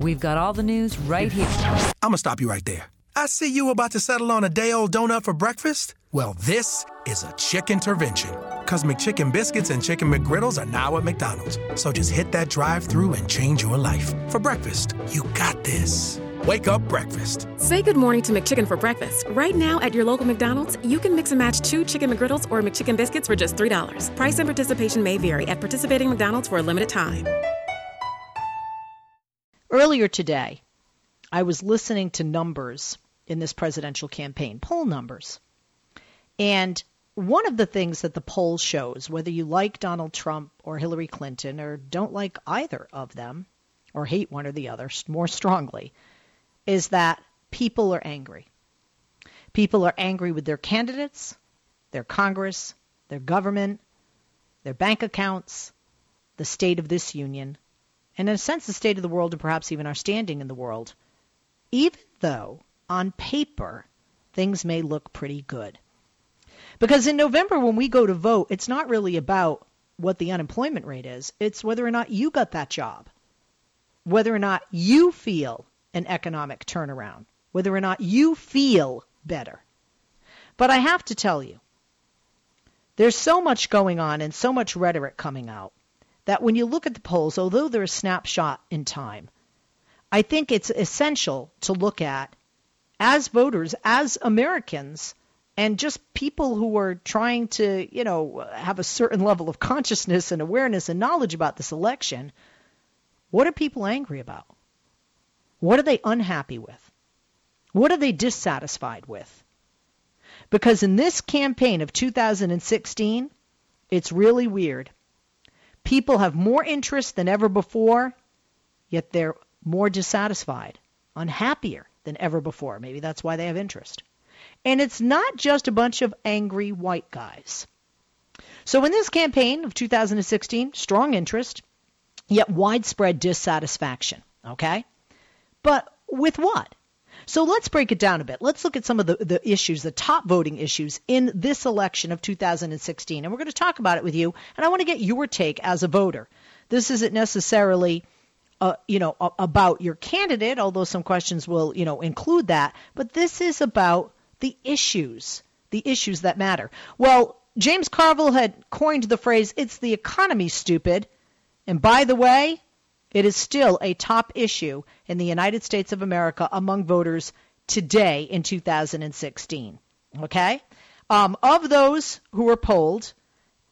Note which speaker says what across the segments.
Speaker 1: We've got all the news right here.
Speaker 2: I'm going to stop you right there. I see you about to settle on a day old donut for breakfast. Well, this is a chicken intervention. Because McChicken biscuits and chicken McGriddles are now at McDonald's. So just hit that drive through and change your life. For breakfast, you got this. Wake up breakfast.
Speaker 3: Say good morning to McChicken for breakfast. Right now at your local McDonald's, you can mix and match two chicken McGriddles or McChicken biscuits for just $3. Price and participation may vary at participating McDonald's for a limited time.
Speaker 4: Earlier today, I was listening to numbers in this presidential campaign, poll numbers. And one of the things that the poll shows, whether you like Donald Trump or Hillary Clinton or don't like either of them or hate one or the other more strongly, is that people are angry. People are angry with their candidates, their Congress, their government, their bank accounts, the state of this union, and in a sense, the state of the world and perhaps even our standing in the world, even though on paper things may look pretty good. Because in November, when we go to vote, it's not really about what the unemployment rate is, it's whether or not you got that job, whether or not you feel an economic turnaround, whether or not you feel better. But I have to tell you, there's so much going on and so much rhetoric coming out that when you look at the polls, although they're a snapshot in time, I think it's essential to look at as voters, as Americans, and just people who are trying to, you know, have a certain level of consciousness and awareness and knowledge about this election, what are people angry about? What are they unhappy with? What are they dissatisfied with? Because in this campaign of 2016, it's really weird. People have more interest than ever before, yet they're more dissatisfied, unhappier than ever before. Maybe that's why they have interest. And it's not just a bunch of angry white guys. So in this campaign of 2016, strong interest, yet widespread dissatisfaction. Okay? But with what? So let's break it down a bit. Let's look at some of the, the issues, the top voting issues in this election of 2016. And we're going to talk about it with you. And I want to get your take as a voter. This isn't necessarily uh, you know, about your candidate, although some questions will, you know, include that. But this is about the issues, the issues that matter. Well, James Carville had coined the phrase, it's the economy, stupid. And by the way, it is still a top issue in the United States of America among voters today in 2016. Okay? Um, of those who were polled,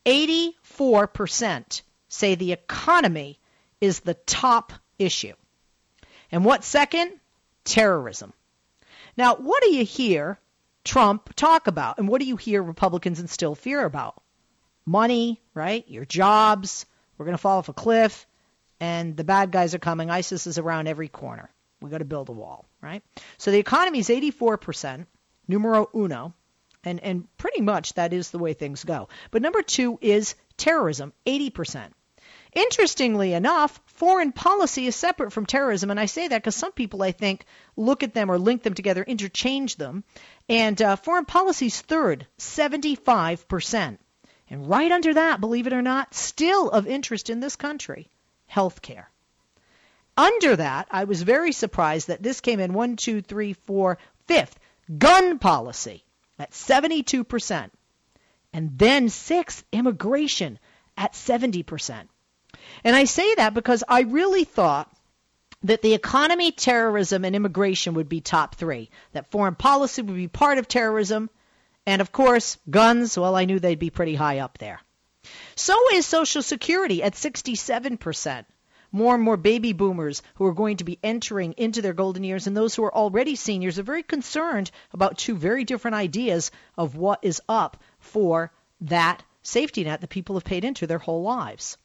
Speaker 4: 84% say the economy is the top issue. And what second? Terrorism. Now, what do you hear Trump talk about? And what do you hear Republicans instill fear about? Money, right? Your jobs. We're going to fall off a cliff. And the bad guys are coming. ISIS is around every corner. We've got to build a wall, right? So the economy is 84%, numero uno. And, and pretty much that is the way things go. But number two is terrorism, 80%. Interestingly enough, foreign policy is separate from terrorism, and I say that because some people, I think, look at them or link them together, interchange them. And uh, foreign is third, 75%. And right under that, believe it or not, still of interest in this country, health care. Under that, I was very surprised that this came in one, two, three, four, fifth, gun policy at 72%. And then sixth, immigration at 70%. And I say that because I really thought that the economy, terrorism, and immigration would be top three, that foreign policy would be part of terrorism, and of course, guns, well, I knew they'd be pretty high up there. So is Social Security at 67%. More and more baby boomers who are going to be entering into their golden years, and those who are already seniors are very concerned about two very different ideas of what is up for that safety net that people have paid into their whole lives.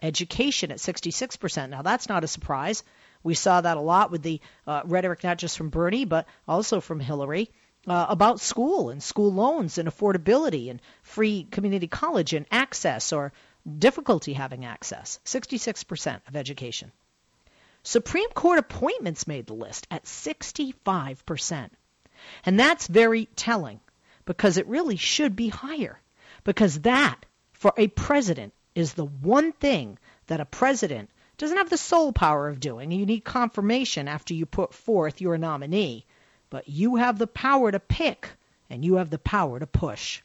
Speaker 4: Education at 66%. Now, that's not a surprise. We saw that a lot with the uh, rhetoric, not just from Bernie, but also from Hillary, uh, about school and school loans and affordability and free community college and access or difficulty having access. 66% of education. Supreme Court appointments made the list at 65%. And that's very telling because it really should be higher. Because that, for a president, is the one thing that a president doesn't have the sole power of doing. You need confirmation after you put forth your nominee. But you have the power to pick, and you have the power to push.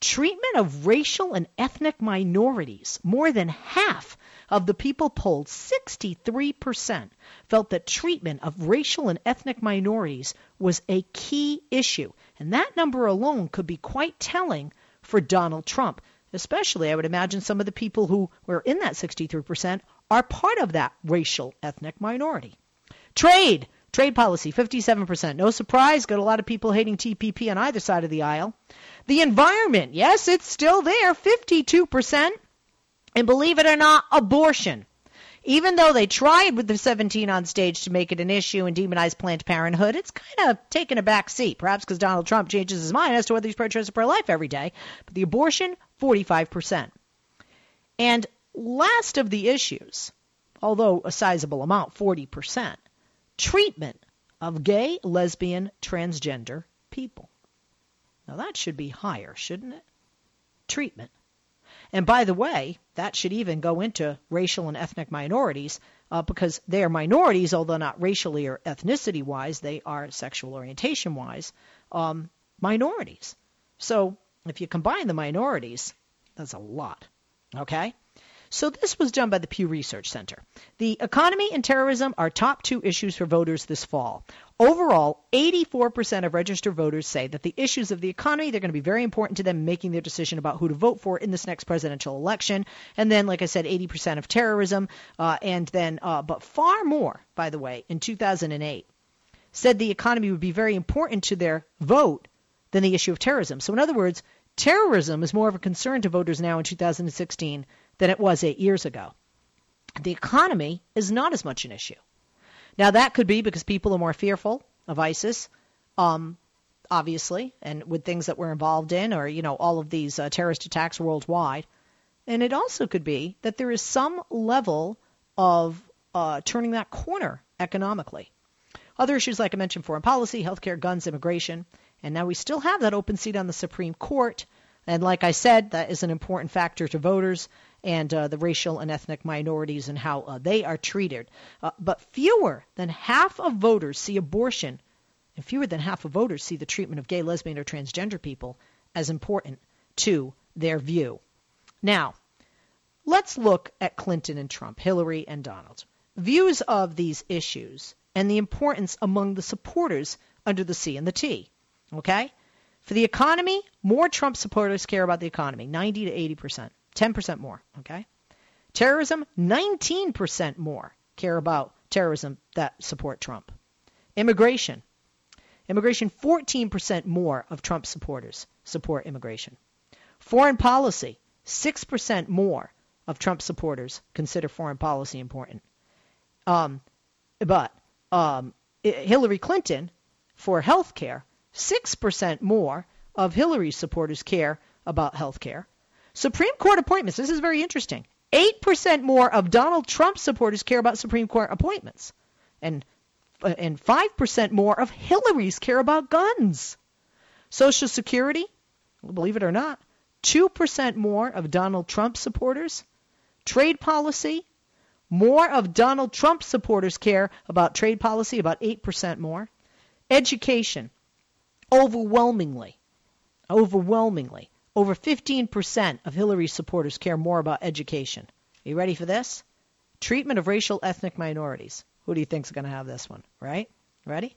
Speaker 4: Treatment of racial and ethnic minorities. More than half of the people polled, 63%, felt that treatment of racial and ethnic minorities was a key issue. And that number alone could be quite telling for Donald Trump. Especially, I would imagine some of the people who were in that 63% are part of that racial ethnic minority. Trade. Trade policy, 57%. No surprise, got a lot of people hating TPP on either side of the aisle. The environment, yes, it's still there, 52%. And believe it or not, abortion. Even though they tried with the 17 on stage to make it an issue and demonize Planned Parenthood, it's kind of taken a back seat, perhaps because Donald Trump changes his mind as to whether he's pro-choice or pro-life every day. But the abortion, 45%. And last of the issues, although a sizable amount, 40%, treatment of gay, lesbian, transgender people. Now that should be higher, shouldn't it? Treatment. And by the way, that should even go into racial and ethnic minorities uh, because they are minorities, although not racially or ethnicity wise, they are sexual orientation wise um, minorities. So if you combine the minorities, that's a lot. Okay? So this was done by the Pew Research Center. The economy and terrorism are top two issues for voters this fall. Overall, 84% of registered voters say that the issues of the economy they're going to be very important to them making their decision about who to vote for in this next presidential election. And then, like I said, 80% of terrorism, uh, and then, uh, but far more, by the way, in 2008, said the economy would be very important to their vote than the issue of terrorism. So, in other words, terrorism is more of a concern to voters now in 2016 than it was eight years ago. The economy is not as much an issue. Now, that could be because people are more fearful of ISIS, um, obviously, and with things that we're involved in, or, you know, all of these uh, terrorist attacks worldwide. And it also could be that there is some level of uh, turning that corner economically. Other issues, like I mentioned, foreign policy, healthcare, guns, immigration. And now we still have that open seat on the Supreme Court. And like I said, that is an important factor to voters and uh, the racial and ethnic minorities and how uh, they are treated. Uh, but fewer than half of voters see abortion, and fewer than half of voters see the treatment of gay, lesbian, or transgender people as important to their view. Now, let's look at Clinton and Trump, Hillary and Donald. Views of these issues and the importance among the supporters under the C and the T. Okay? For the economy, more Trump supporters care about the economy, 90 to 80 percent. 10% more, okay? Terrorism, 19% more care about terrorism that support Trump. Immigration. Immigration, 14% more of Trump supporters support immigration. Foreign policy, 6% more of Trump supporters consider foreign policy important. Um, but um, Hillary Clinton, for health care, 6% more of Hillary's supporters care about health care. Supreme Court appointments. This is very interesting. 8% more of Donald Trump supporters care about Supreme Court appointments. And uh, and 5% more of Hillary's care about guns. Social Security, believe it or not, 2% more of Donald Trump supporters. Trade policy, more of Donald Trump supporters care about trade policy, about 8% more. Education, overwhelmingly, overwhelmingly, over 15% of Hillary's supporters care more about education. Are you ready for this? Treatment of racial ethnic minorities. Who do you think is going to have this one, right? Ready?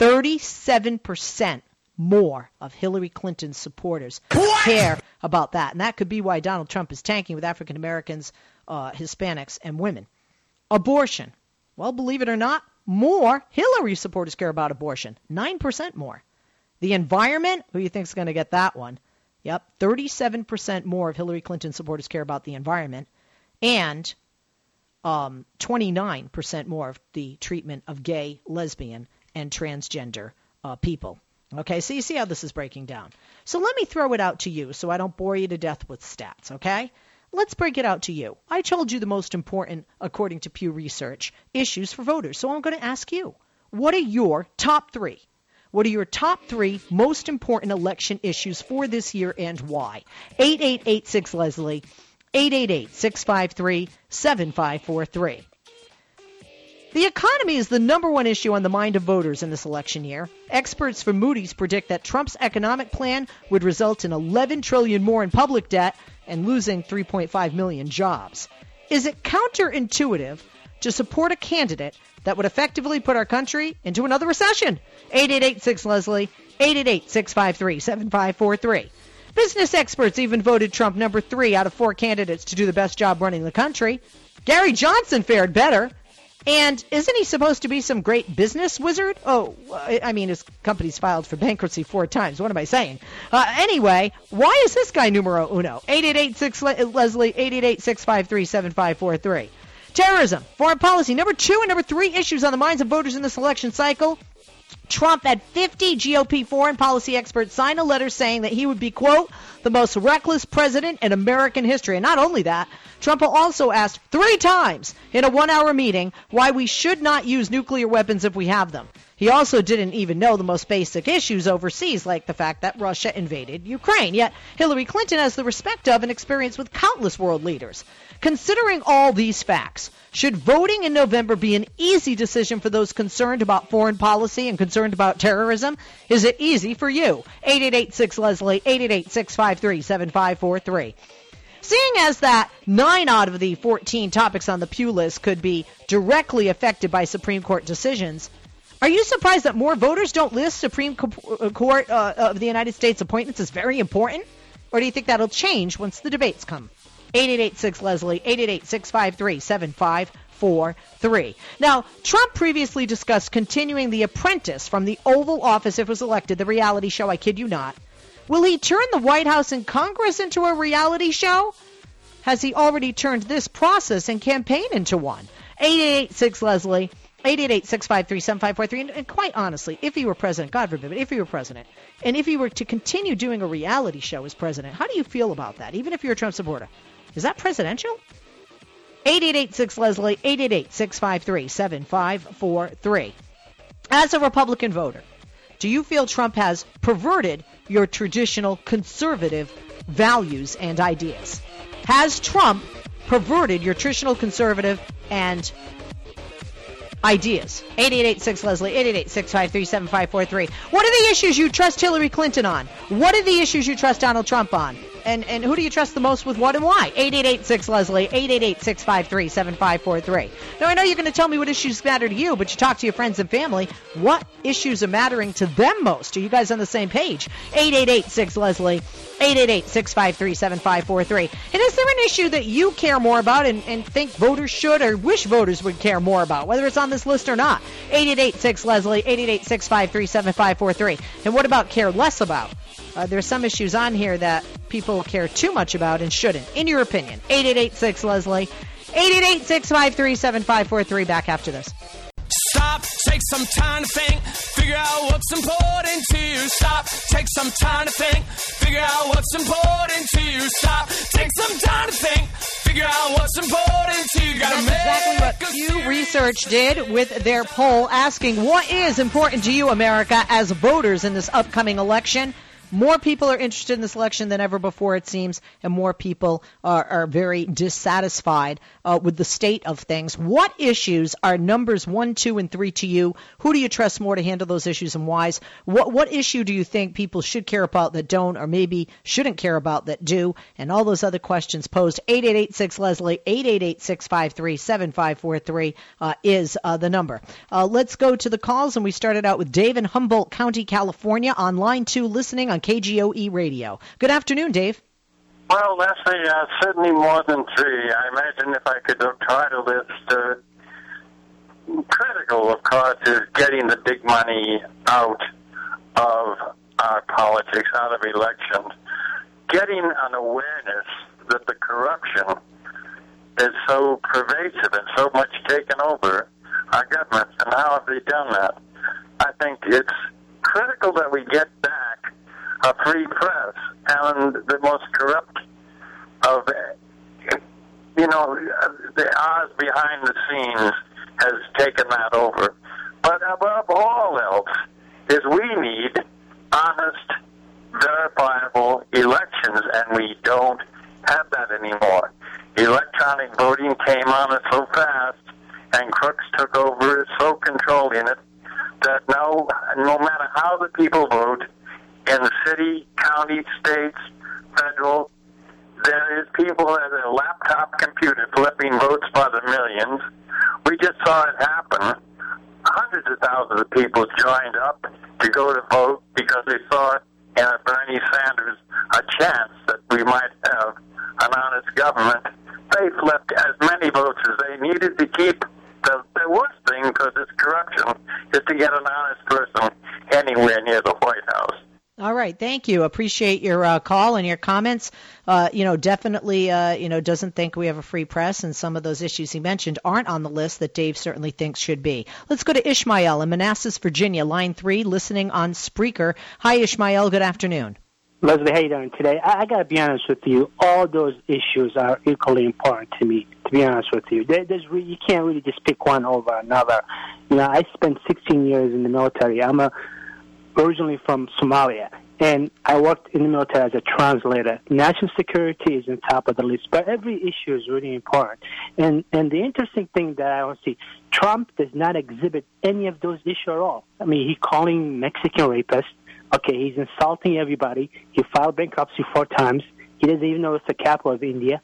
Speaker 4: 37% more of Hillary Clinton's supporters what? care about that. And that could be why Donald Trump is tanking with African Americans, uh, Hispanics, and women. Abortion. Well, believe it or not, more Hillary supporters care about abortion. 9% more. The environment, who do you think is going to get that one? Yep, 37% more of Hillary Clinton supporters care about the environment, and um, 29% more of the treatment of gay, lesbian, and transgender uh, people. Okay, so you see how this is breaking down. So let me throw it out to you so I don't bore you to death with stats, okay? Let's break it out to you. I told you the most important, according to Pew Research, issues for voters. So I'm going to ask you what are your top three? What are your top three most important election issues for this year and why? 8886 Leslie. 888 653 7543. The economy is the number one issue on the mind of voters in this election year. Experts from Moody's predict that Trump's economic plan would result in 11 trillion more in public debt and losing 3.5 million jobs. Is it counterintuitive to support a candidate that would effectively put our country into another recession? 8886 Leslie, 888 653 7543. Business experts even voted Trump number three out of four candidates to do the best job running the country. Gary Johnson fared better. And isn't he supposed to be some great business wizard? Oh, I mean, his company's filed for bankruptcy four times. What am I saying? Uh, anyway, why is this guy numero uno? 8886 Leslie, 888 653 7543. Terrorism, foreign policy, number two and number three issues on the minds of voters in this election cycle. Trump had 50 GOP foreign policy experts sign a letter saying that he would be, quote, the most reckless president in American history. And not only that, Trump also asked three times in a one hour meeting why we should not use nuclear weapons if we have them. He also didn't even know the most basic issues overseas, like the fact that Russia invaded Ukraine. Yet Hillary Clinton has the respect of and experience with countless world leaders. Considering all these facts, should voting in November be an easy decision for those concerned about foreign policy and concerned about terrorism? Is it easy for you? 8886 Leslie, 888 653 7543. Seeing as that nine out of the 14 topics on the Pew list could be directly affected by Supreme Court decisions, are you surprised that more voters don't list Supreme uh, Court uh, of the United States appointments as very important? Or do you think that'll change once the debates come? 8886 Leslie, 888 653 7543. Now, Trump previously discussed continuing The Apprentice from the Oval Office if was elected, the reality show, I kid you not. Will he turn the White House and Congress into a reality show? Has he already turned this process and campaign into one? 8886 Leslie, 888-653-7543. And, quite honestly, if he were president, God forbid, but if he were president, and if he were to continue doing a reality show as president, how do you feel about that, even if you're a Trump supporter? Is that presidential? 8886 Leslie, 888-653-7543. As a Republican voter, do you feel Trump has perverted your traditional conservative values and ideas? Has Trump perverted your traditional conservative and ideas. 8886 Leslie, 888 What are the issues you trust Hillary Clinton on? What are the issues you trust Donald Trump on? And and who do you trust the most with what and why? 8886 Leslie, 888 Now, I know you're going to tell me what issues matter to you, but you talk to your friends and family. What issues are mattering to them most? Are you guys on the same page? 8886 Leslie, 888-653-7543. And is there an issue that you care more about and, and think voters should or wish voters would care more about, whether it's on this list or not? 8886 Leslie, 888-653-7543. And what about care less about? Uh, there's some issues on here that people care too much about and shouldn't. In your opinion, 888 Leslie, 888-653-7543. Back after this.
Speaker 5: Stop, take some time to think, figure out what's important to you. Stop, take some time to think, figure out what's important to you. Stop, take some time to think, figure out what's important to you. Gotta
Speaker 4: That's exactly what Pew Research did with their poll asking what is important to you, America, as voters in this upcoming election. More people are interested in this election than ever before, it seems, and more people are, are very dissatisfied uh, with the state of things. What issues are numbers one, two, and three to you? Who do you trust more to handle those issues and why? What, what issue do you think people should care about that don't, or maybe shouldn't care about that do? And all those other questions posed. 8886 Leslie, 888 653 7543 uh, is uh, the number. Uh, let's go to the calls, and we started out with Dave in Humboldt County, California, on line two, listening on KGOE Radio. Good afternoon, Dave.
Speaker 6: Well, Leslie, uh, certainly more than three. I imagine if I could try to list, uh, critical, of course, is getting the big money out of our politics, out of elections. Getting an awareness that the corruption is so pervasive and so much taken over our governments. And how have they done that? I think it's critical that we get back a free press and the most corrupt of, you know, the Oz behind the scenes has taken that over. But above all else is we need honest, verifiable elections, and we don't have that anymore. electronic voting came on it so fast and crooks took over so controlling it that no, no matter how the people vote in the city, county, states, federal, there is people at a laptop computer flipping votes by the millions. We just saw it happen. Hundreds of thousands of people joined up to go to vote because they saw in Bernie Sanders a chance that we might have an honest government. They flipped as many votes as they needed to keep the, the worst thing, because it's corruption, is to get an honest person anywhere near the White House.
Speaker 4: All right, thank you. Appreciate your uh, call and your comments. Uh, you know, definitely, uh, you know, doesn't think we have a free press, and some of those issues he mentioned aren't on the list that Dave certainly thinks should be. Let's go to Ishmael in Manassas, Virginia, line three, listening on Spreaker. Hi, Ishmael. Good afternoon.
Speaker 7: Leslie, how you doing today? I, I got to be honest with you. All those issues are equally important to me. To be honest with you, there, there's re- you can't really just pick one over another. You know, I spent 16 years in the military. I'm a, originally from Somalia, and I worked in the military as a translator. National security is on top of the list, but every issue is really important. And and the interesting thing that I don't see, Trump does not exhibit any of those issues at all. I mean, he's calling Mexican rapists Okay, he's insulting everybody. He filed bankruptcy four times. He doesn't even know it's the capital of India.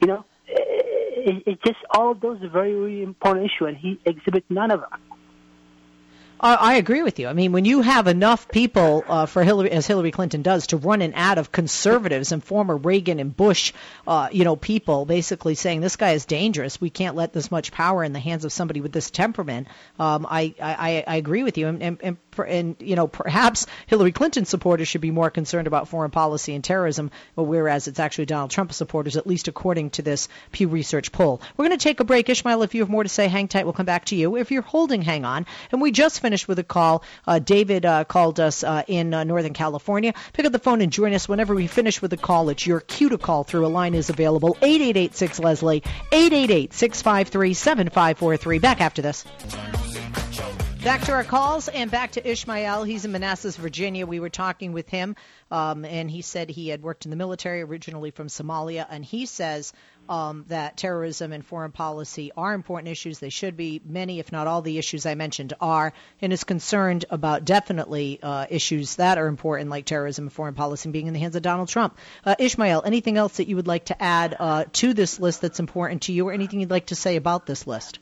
Speaker 7: You know, it, it just all of those are very, very important issues, and he exhibits none of them.
Speaker 4: I agree with you. I mean, when you have enough people uh, for Hillary, as Hillary Clinton does, to run an ad of conservatives and former Reagan and Bush, uh, you know, people basically saying this guy is dangerous. We can't let this much power in the hands of somebody with this temperament. Um, I, I, I agree with you, and, and, and, and you know, perhaps Hillary Clinton supporters should be more concerned about foreign policy and terrorism, whereas it's actually Donald Trump supporters, at least according to this Pew Research poll. We're going to take a break, Ishmael. If you have more to say, hang tight. We'll come back to you. If you're holding, hang on. And we just finished with a call. Uh, David uh, called us uh, in uh, Northern California. Pick up the phone and join us whenever we finish with a call. It's your cue to call through. A line is available 8886 Leslie 888 653 7543. Back after this. Back to our calls and back to Ishmael. He's in Manassas, Virginia. We were talking with him, um, and he said he had worked in the military, originally from Somalia, and he says um, that terrorism and foreign policy are important issues. They should be. Many, if not all, the issues I mentioned are, and is concerned about definitely uh, issues that are important, like terrorism and foreign policy, being in the hands of Donald Trump. Uh, Ishmael, anything else that you would like to add uh, to this list that's important to you, or anything you'd like to say about this list?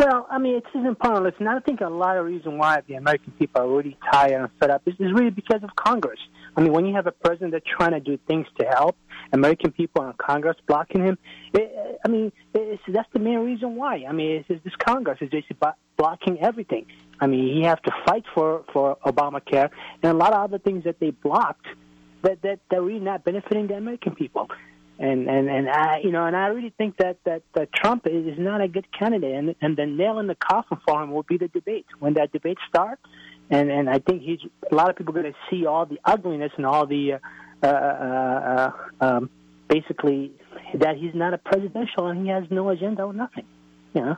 Speaker 7: Well, I mean, it's an important listen. I think a lot of reason why the American people are really tired and fed up is, is really because of Congress. I mean, when you have a president that's trying to do things to help American people and Congress blocking him, it, I mean, it's, that's the main reason why. I mean, it's, it's this Congress is just blocking everything. I mean, he has to fight for for Obamacare and a lot of other things that they blocked that that that really not benefiting the American people and and and I you know and I really think that that, that Trump is, not a good candidate and and the nail in the coffin for him will be the debate when that debate starts and and I think he's a lot of people are going to see all the ugliness and all the uh, uh, uh, um, basically that he's not a presidential and he has no agenda or nothing you know.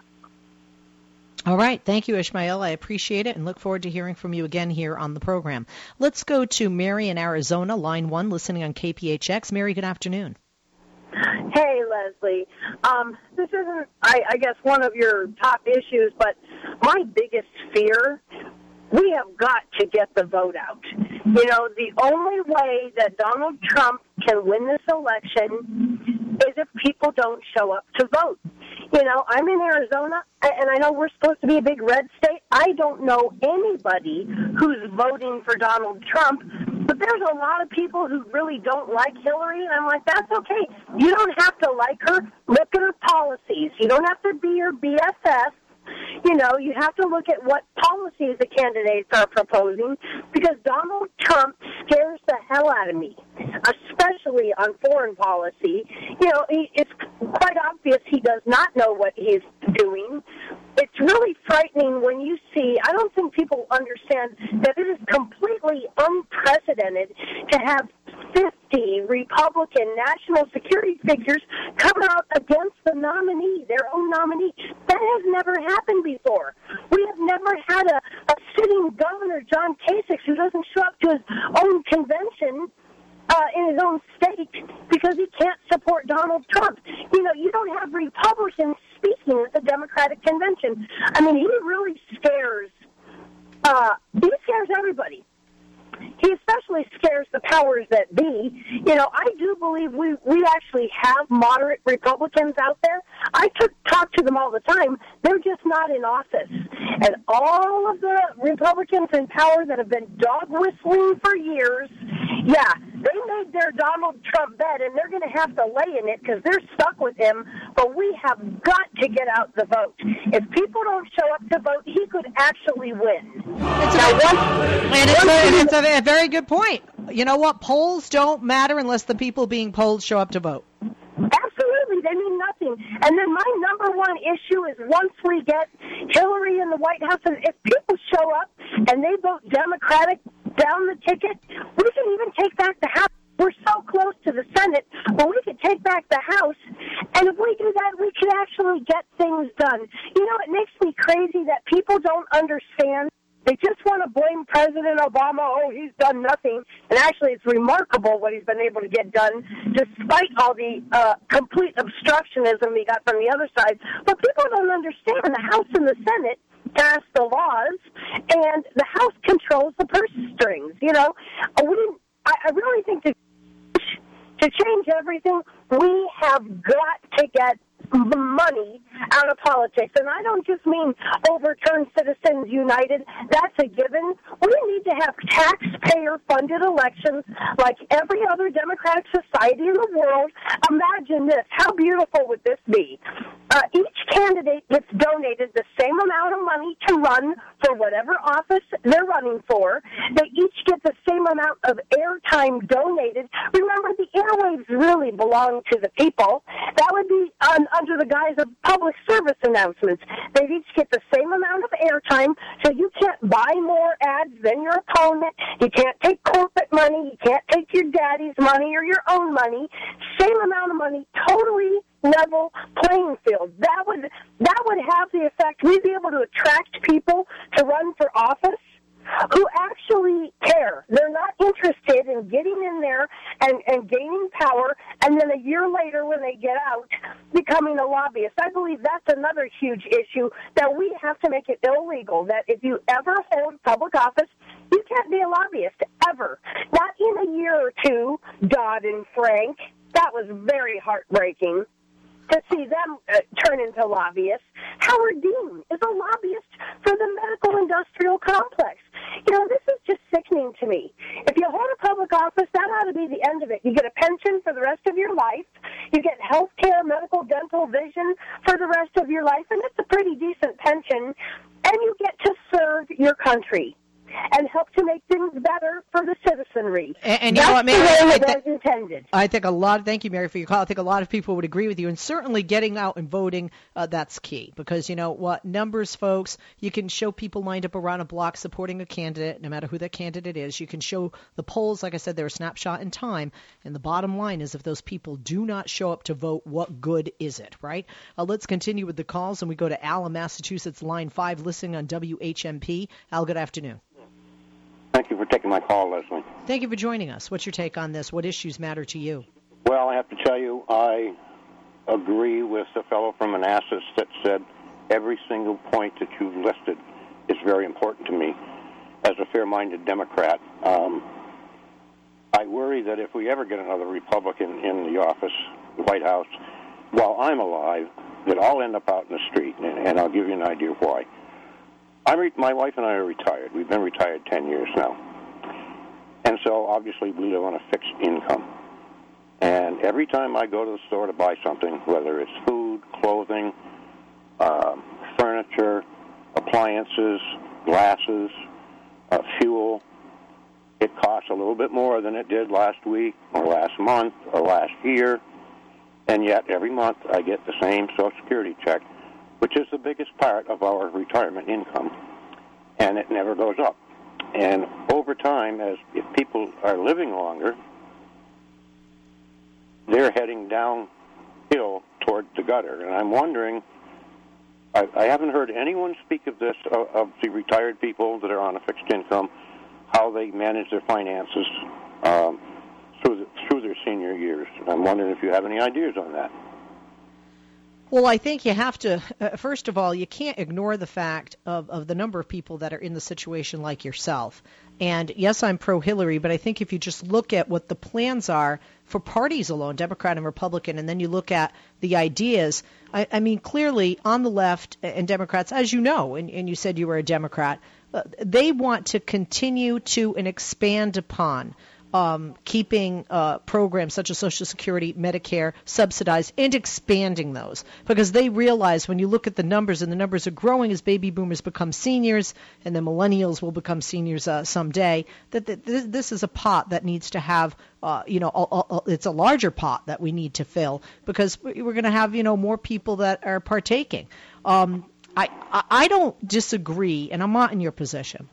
Speaker 4: All right. Thank you, Ishmael. I appreciate it and look forward to hearing from you again here on the program. Let's go to Mary in Arizona, line one, listening on KPHX. Mary, good afternoon.
Speaker 8: Leslie. Um, this isn't, I, I guess, one of your top issues, but my biggest fear we have got to get the vote out. You know, the only way that Donald Trump can win this election is if people don't show up to vote. You know, I'm in Arizona, and I know we're supposed to be a big red state. I don't know anybody who's voting for Donald Trump but there's a lot of people who really don't like Hillary, and I'm like, that's okay. You don't have to like her. Look at her policies. You don't have to be her BFF. You know, you have to look at what policies the candidates are proposing because Donald Trump scares the hell out of me, especially on foreign policy. You know, it's quite obvious he does not know what he's doing it's really frightening when you see, I don't think people understand that it is completely unprecedented to have 50 Republican national security figures come out against the nominee, their own nominee. That has never happened before. We have never had a, a sitting governor, John Kasich, who doesn't show up to his own convention uh, in his own state because he can't support Donald Trump. You know, you don't have Republicans speaking at the Democratic convention. I mean, he really scares. Uh, he scares everybody he especially scares the powers that be. You know, I do believe we we actually have moderate Republicans out there. I took, talk to them all the time. They're just not in office. And all of the Republicans in power that have been dog whistling for years, yeah, they made their Donald Trump bed, and they're going to have to lay in it because they're stuck with him. But we have got to get out the vote. If people don't show up to vote, he could actually win.
Speaker 4: It's now, once, and it's, it's a, very good point. You know what? Polls don't matter unless the people being polled show up to vote.
Speaker 8: Absolutely, they mean nothing. And then my number one issue is once we get Hillary in the White House, and if people show up and they vote Democratic down the ticket, we can even take back the House. We're so close to the Senate, but we could take back the House. And if we do that, we could actually get things done. You know, it makes me crazy that people don't understand they just want to blame President Obama. Oh, he's done nothing. And actually, it's remarkable what he's been able to get done, despite all the uh, complete obstructionism he got from the other side. But people don't understand. The House and the Senate pass the laws, and the House controls the purse strings. You know, we didn't. I, I really think to to change everything, we have got to get money out of politics. And I don't just mean overturn Citizens United. That's a given. We need to have taxpayer funded elections like every other democratic society in the world. Imagine this. How beautiful would this be? Uh, each candidate gets donated the same amount of money to run for whatever office they're running for. They each get the same amount of airtime donated. Remember, the airwaves really belong to the people. That would be on, under the guise of public service announcements. They each get the same amount of airtime, so you can't buy more ads than your opponent. You can't take corporate money. You can't take your daddy's money or your own money. Same amount of money, totally level playing field. That would that would have the effect. We'd be able to attract people to run for office who actually care. They're not interested in getting in there and, and gaining power and then a year later when they get out becoming a lobbyist. I believe that's another huge issue that we have to make it illegal that if you ever hold public office, you can't be a lobbyist ever. Not in a year or two, Dodd and Frank. That was very heartbreaking to see them uh, turn into lobbyists. Howard Dean is a lobbyist for the medical industrial complex. You know, this is just sickening to me. If you hold a public office, that ought to be the end of it. You get a pension for the rest of your life. You get health care, medical, dental, vision for the rest of your life, and it's a pretty decent pension. And you get to serve your country and help to make things better for the citizenry.
Speaker 4: And, and
Speaker 8: you
Speaker 4: know what,
Speaker 8: Mary?
Speaker 4: I,
Speaker 8: th- intended.
Speaker 4: I think a lot. Thank you, Mary, for your call. I think a lot of people would agree with you, and certainly getting out and voting uh, that's key because you know what numbers, folks. You can show people lined up around a block supporting a candidate, no matter who that candidate is. You can show the polls. Like I said, they're a snapshot in time, and the bottom line is if those people do not show up to vote, what good is it, right? Uh, let's continue with the calls, and we go to Al in Massachusetts, line five, listening on WHMP. Al, good afternoon.
Speaker 9: Thank you for taking my call, Leslie.
Speaker 4: Thank you for joining us. What's your take on this? What issues matter to you?
Speaker 9: Well, I have to tell you, I agree with the fellow from Manassas that said every single point that you've listed is very important to me as a fair minded Democrat. Um, I worry that if we ever get another Republican in the office, the White House, while I'm alive, that I'll end up out in the street, and, and I'll give you an idea of why. I'm re- my wife and I are retired. We've been retired 10 years now. And so obviously we live on a fixed income. And every time I go to the store to buy something, whether it's food, clothing, uh, furniture, appliances, glasses, uh, fuel, it costs a little bit more than it did last week or last month or last year. And yet every month I get the same Social Security check which is the biggest part of our retirement income, and it never goes up. And over time, as if people are living longer, they're heading downhill toward the gutter. And I'm wondering, I, I haven't heard anyone speak of this of, of the retired people that are on a fixed income, how they manage their finances um, through the, through their senior years. I'm wondering if you have any ideas on that.
Speaker 4: Well, I think you have to, uh, first of all, you can't ignore the fact of, of the number of people that are in the situation like yourself. And yes, I'm pro Hillary, but I think if you just look at what the plans are for parties alone, Democrat and Republican, and then you look at the ideas, I, I mean, clearly on the left and Democrats, as you know, and, and you said you were a Democrat, uh, they want to continue to and expand upon um, keeping uh, programs such as Social Security, Medicare subsidized, and expanding those because they realize when you look at the numbers and the numbers are growing as baby boomers become seniors and the millennials will become seniors uh, someday, that, this is a pot that needs to have. Uh, you know, a, a, it's a larger pot that we need to fill because we're going to have, you know, more people that are partaking. Um, I, I don't disagree, and I'm not in your position,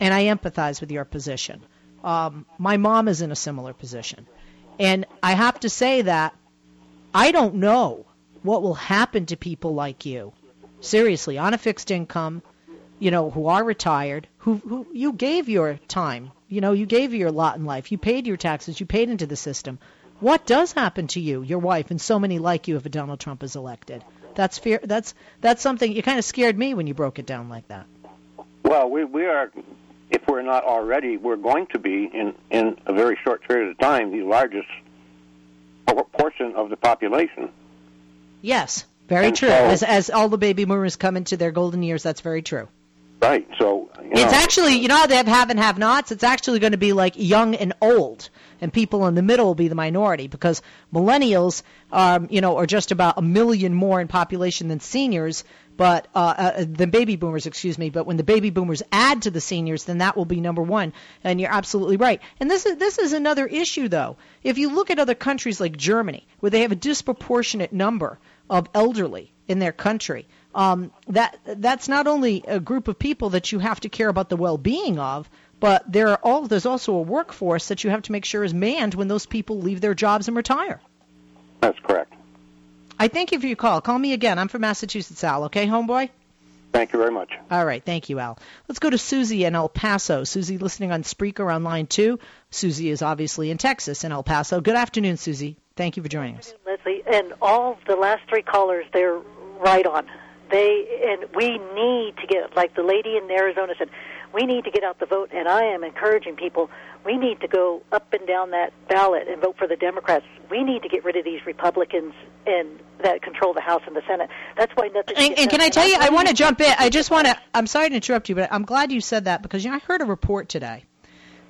Speaker 4: and I empathize with your position. Um, my mom is in a similar position. And I have to say that I don't know what will happen to people like you. Seriously, on a fixed income, you know, who are retired, who, who you gave your time, you know, you gave your lot in life, you paid your taxes, you paid into the system. What does happen to you, your wife, and so many like you if Donald Trump is elected? That's fear. That's that's something. You kind of scared me when you broke it down like that.
Speaker 9: Well, we we are if we're not already, we're going to be in in a very short period of time the largest portion of the population.
Speaker 4: Yes, very and true. So, as as all the baby boomers come into their golden years, that's very true.
Speaker 9: Right. So you
Speaker 4: know, it's actually you know they have have and have nots. It's actually going to be like young and old, and people in the middle will be the minority because millennials, um, you know, are just about a million more in population than seniors but uh, uh, the baby boomers, excuse me. But when the baby boomers add to the seniors, then that will be number one. And you're absolutely right. And this is this is another issue, though. If you look at other countries like Germany, where they have a disproportionate number of elderly in their country, um, that that's not only a group of people that you have to care about the well-being of, but there are all there's also a workforce that you have to make sure is manned when those people leave their jobs and retire.
Speaker 9: That's correct.
Speaker 4: I thank you for your call. Call me again. I'm from Massachusetts, Al. Okay, homeboy?
Speaker 9: Thank you very much.
Speaker 4: All right. Thank you, Al. Let's go to Susie in El Paso. Susie listening on Spreaker on line two. Susie is obviously in Texas, in El Paso. Good afternoon, Susie. Thank you for joining us.
Speaker 10: Leslie, and all the last three callers, they're right on. They and we need to get like the lady in Arizona said, we need to get out the vote, and I am encouraging people. We need to go up and down that ballot and vote for the Democrats. We need to get rid of these Republicans and that control the House and the Senate. That's why nothing.
Speaker 4: And, and can I tell you, I want to jump in. I just want to. I'm sorry to interrupt you, but I'm glad you said that because you know I heard a report today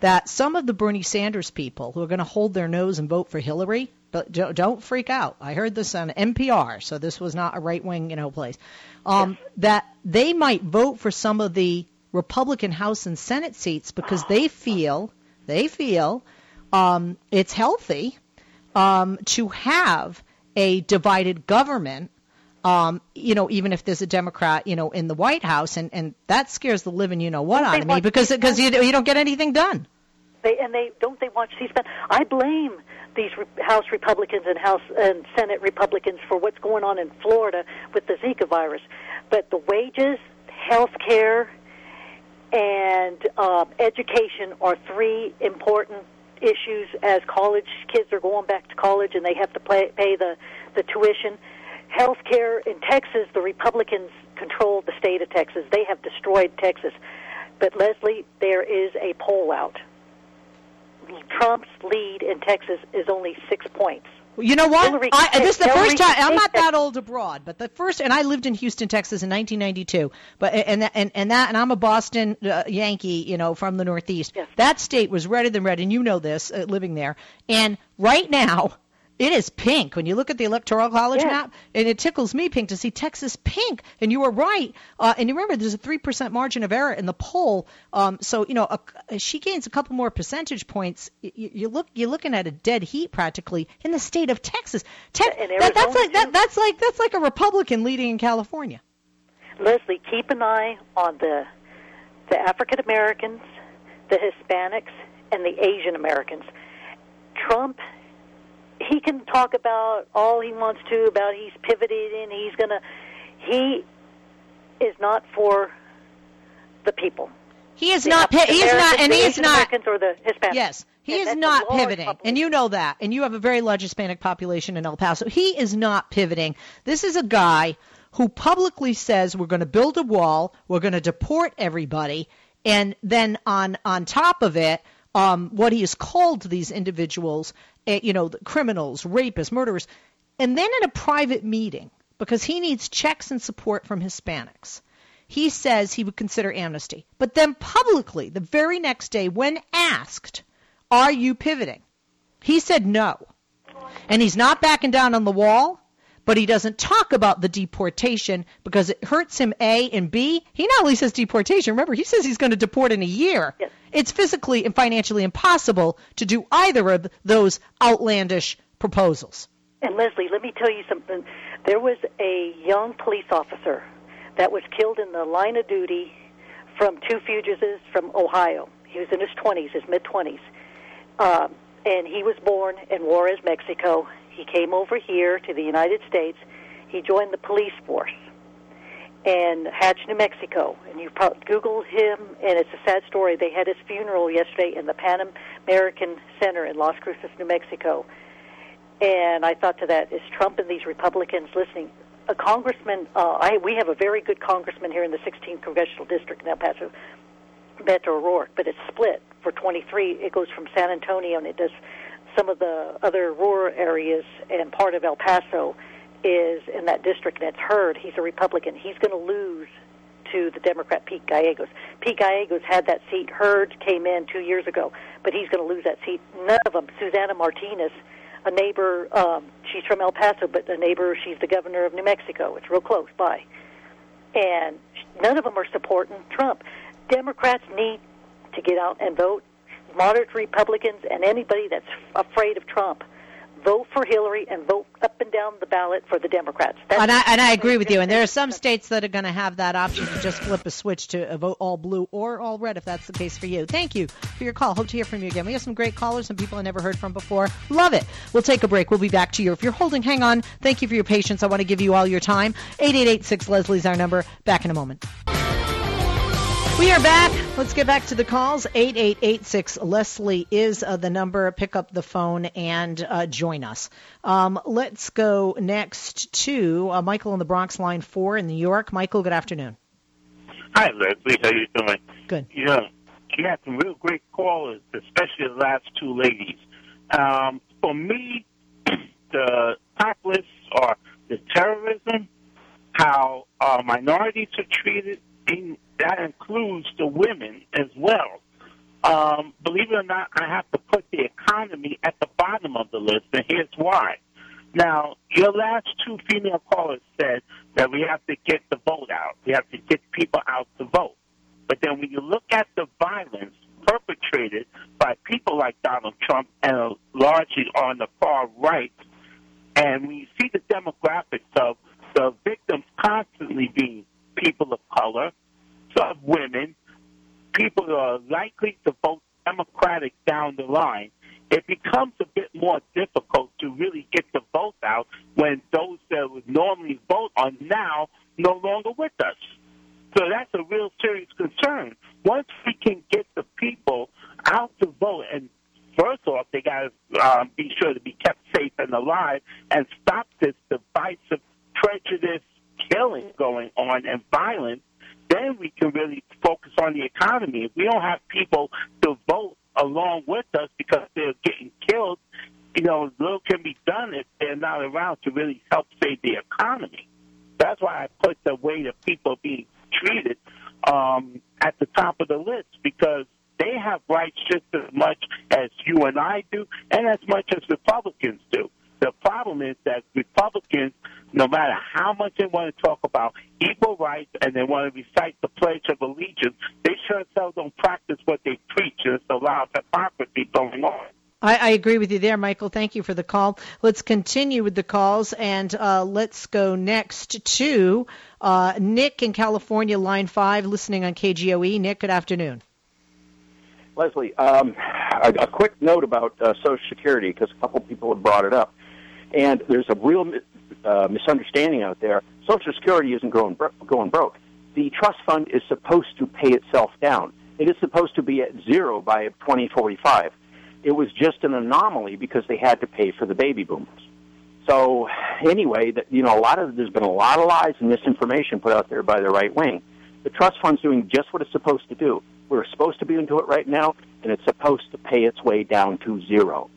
Speaker 4: that some of the Bernie Sanders people who are going to hold their nose and vote for Hillary, but don't freak out. I heard this on NPR, so this was not a right wing, you know, place. Um, yes. That they might vote for some of the Republican House and Senate seats because they feel they feel um, it's healthy um, to have a divided government. Um, you know, even if there's a Democrat, you know, in the White House, and, and that scares the living, you know what, out of me because because you you don't get anything done.
Speaker 10: They and they don't they watch C-SPAN. I blame these House Republicans and House and Senate Republicans for what's going on in Florida with the Zika virus, but the wages, health care, and uh, education are three important issues as college kids are going back to college and they have to pay, pay the, the tuition. Health care in Texas, the Republicans control the state of Texas. They have destroyed Texas. But Leslie, there is a poll out. Trump's lead in Texas is only six points.
Speaker 4: You know what? Hillary, I, this is the Hillary, first time. I'm not that old abroad, but the first, and I lived in Houston, Texas, in 1992. But and and and that, and I'm a Boston uh, Yankee, you know, from the Northeast.
Speaker 10: Yes.
Speaker 4: That state was redder than red, and you know this, uh, living there. And right now, it is pink when you look at the electoral college
Speaker 10: yeah.
Speaker 4: map, and it tickles me pink to see Texas pink. And you were right. Uh, and you remember there's a three percent margin of error in the poll. Um, so you know a, she gains a couple more percentage points. You, you, look you're looking at a dead heat practically in the state of Texas. Te- that, that's like that, that's like that's like a Republican leading in California.
Speaker 10: Leslie, keep an eye on the the African Americans, the Hispanics, and the Asian Americans. Trump he can talk about all he wants to about he's pivoted and he's going to he is not for the people.
Speaker 4: He is the not. He is not, and he is not.
Speaker 10: Or the Hispanics.
Speaker 4: Yes, He
Speaker 10: And
Speaker 4: is not pivoting, and you know that. And you have a very large Hispanic population in El Paso. He is not pivoting. This is a guy who publicly says we're going to build a wall, we're going to deport everybody, and then on on top of it, um, what he has called these individuals, eh, you know, criminals, rapists, murderers, and then in a private meeting because he needs checks and support from Hispanics. He says he would consider amnesty. But then publicly, the very next day, when asked, Are you pivoting? He said no. And he's not backing down on the wall, but he doesn't talk about the deportation because it hurts him, A, and B, he not only says deportation, remember, he says he's going to deport in a year. It's physically and financially impossible to do either of those outlandish proposals.
Speaker 10: And Leslie, let me tell you something. There was a young police officer that was killed in the line of duty from two fugitives from Ohio. He was in his 20s, his mid 20s. Um, and he was born in Juarez, Mexico. He came over here to the United States. He joined the police force in Hatch, New Mexico. And you probably Google him, and it's a sad story. They had his funeral yesterday in the Pan American Center in Las Cruces, New Mexico. And I thought to that, is Trump and these Republicans listening? A congressman, uh, I, we have a very good congressman here in the 16th congressional district in El Paso, Beto O'Rourke, but it's split for 23. It goes from San Antonio and it does some of the other rural areas and part of El Paso is in that district, and it's Hurd he's a Republican. He's going to lose to the Democrat Pete Gallegos. Pete Gallegos had that seat. Hurd came in two years ago, but he's going to lose that seat. None of them. Susana Martinez, a neighbor, um, she's from El Paso, but a neighbor, she's the governor of New Mexico. It's real close by. And none of them are supporting Trump. Democrats need to get out and vote. Moderate Republicans and anybody that's afraid of Trump, vote for Hillary and vote up and down the ballot for the Democrats. That's
Speaker 4: And I, and I agree with you. And there are some states that are going to have that option to just flip a switch to vote all blue or all red if that's the case for you. Thank you for your call. Hope to hear from you again. We have some great callers, some people I never heard from before. Love it. We'll take a break. We'll be back to you. If you're holding, hang on. Thank you for your patience. I want to give you all your time. 8886 Leslie's our number. Back in a moment. We are back. Let's get back to the calls. 8886 Leslie is uh, the number. Pick up the phone and uh, join us. Um, let's go next to uh, Michael in the Bronx, line four in New York. Michael, good afternoon.
Speaker 11: Hi, Leslie. How you doing?
Speaker 4: Good.
Speaker 11: Yeah, you had some real great callers, especially the last two ladies. Um, for me, the top list are the terrorism, how uh, minorities are treated, and that includes the women as well. Um, believe it or not, I have to put the economy at the bottom of the list, and here's why. Now, your last two female callers said that we have to get the vote out. We have to get people out to vote. But then when you look at the violence perpetrated by people like Donald Trump and largely on the far right, and when you see the demographics of the victims constantly being people of color, some women, people who are likely to vote Democratic down the line, it becomes a bit more difficult to really get the vote out when those that would normally vote are now no longer with us. So that's a real serious concern. Once we can get the people out to vote, and first off, they got to um, be sure to be kept safe and alive and stop this divisive prejudice killing going on and violence, then we can really focus on the economy. If we don't have people to vote along with us because they're getting killed, you know, little can be done if they're not around to really help save the economy. That's why I put the way that people are being treated um, at the top of the list because they have rights just as much as you and I do, and as much as Republicans do. The problem is that Republicans, no matter how much they want to talk about equal rights and they want to recite the Pledge of Allegiance, they sure as hell don't practice what they preach. And it's a lot of hypocrisy going on.
Speaker 4: I, I agree with you there, Michael. Thank you for the call. Let's continue with the calls, and uh, let's go next to uh, Nick in California, line five, listening on KGOE. Nick, good afternoon.
Speaker 12: Leslie, um, a, a quick note about uh, Social Security because a couple people have brought it up, and there's a real uh, misunderstanding out there. Social Security isn't going bro- going broke. The trust fund is supposed to pay itself down. It is supposed to be at zero by 2045. it was just an anomaly because they had to pay for the baby boomers. So anyway, that you know, a lot of there's been a lot of lies and misinformation put out there by the right wing. The trust fund's doing just what it's supposed to do. We're supposed to be into it right now, and it's supposed to pay its way down to zero.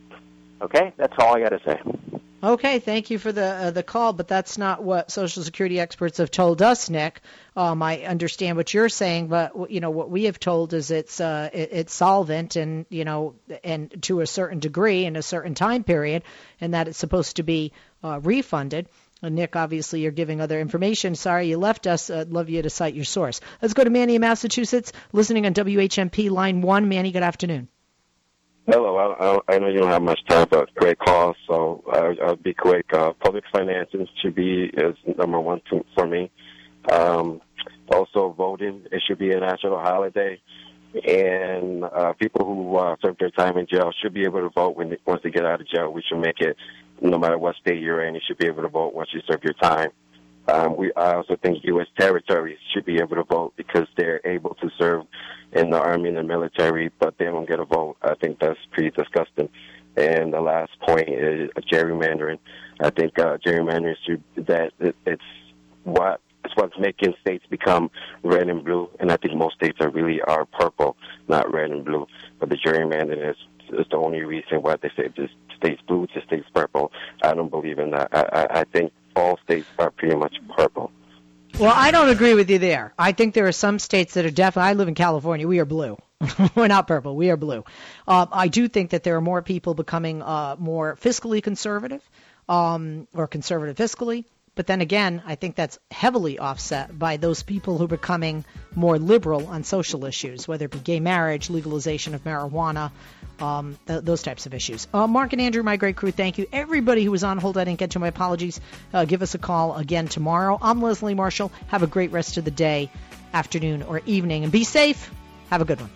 Speaker 12: Okay, that's all I got to say.
Speaker 4: Okay, thank you for the uh, the call, but that's not what Social Security experts have told us, Nick. Um, I understand what you're saying, but you know what we have told is it's uh, it, it's solvent, and you know, and to a certain degree in a certain time period, and that it's supposed to be uh, refunded. And Nick, obviously, you're giving other information. Sorry you left us. I'd love you to cite your source. Let's go to Manny in Massachusetts, listening on WHMP line one. Manny, good afternoon.
Speaker 13: Hello. I, I, I know you don't have much time, but great call. So I, I'll be quick. Uh, public finances should be is number one to, for me. Um, also, voting it should be a national holiday, and uh, people who uh, serve their time in jail should be able to vote when they, once they get out of jail. We should make it no matter what state you're in. You should be able to vote once you serve your time. Um, we, I also think U.S. territories should be able to vote because they're able to serve in the army and the military, but they don't get a vote. I think that's pretty disgusting. And the last point is gerrymandering. I think uh, gerrymandering should that it, it's what it's what's making states become red and blue, and I think most states are really are purple, not red and blue. But the gerrymandering is is the only reason why they say this state's blue, this state's purple. I don't believe in that. I, I, I think all states are pretty much purple.
Speaker 4: Well, I don't agree with you there. I think there are some states that are definitely. I live in California. We are blue. We're not purple. We are blue. Uh, I do think that there are more people becoming uh, more fiscally conservative um, or conservative fiscally. But then again, I think that's heavily offset by those people who are becoming more liberal on social issues, whether it be gay marriage, legalization of marijuana, um, th- those types of issues. Uh, Mark and Andrew, my great crew, thank you. Everybody who was on hold, I didn't get to. My apologies. Uh, give us a call again tomorrow. I'm Leslie Marshall. Have a great rest of the day, afternoon, or evening, and be safe. Have a good one.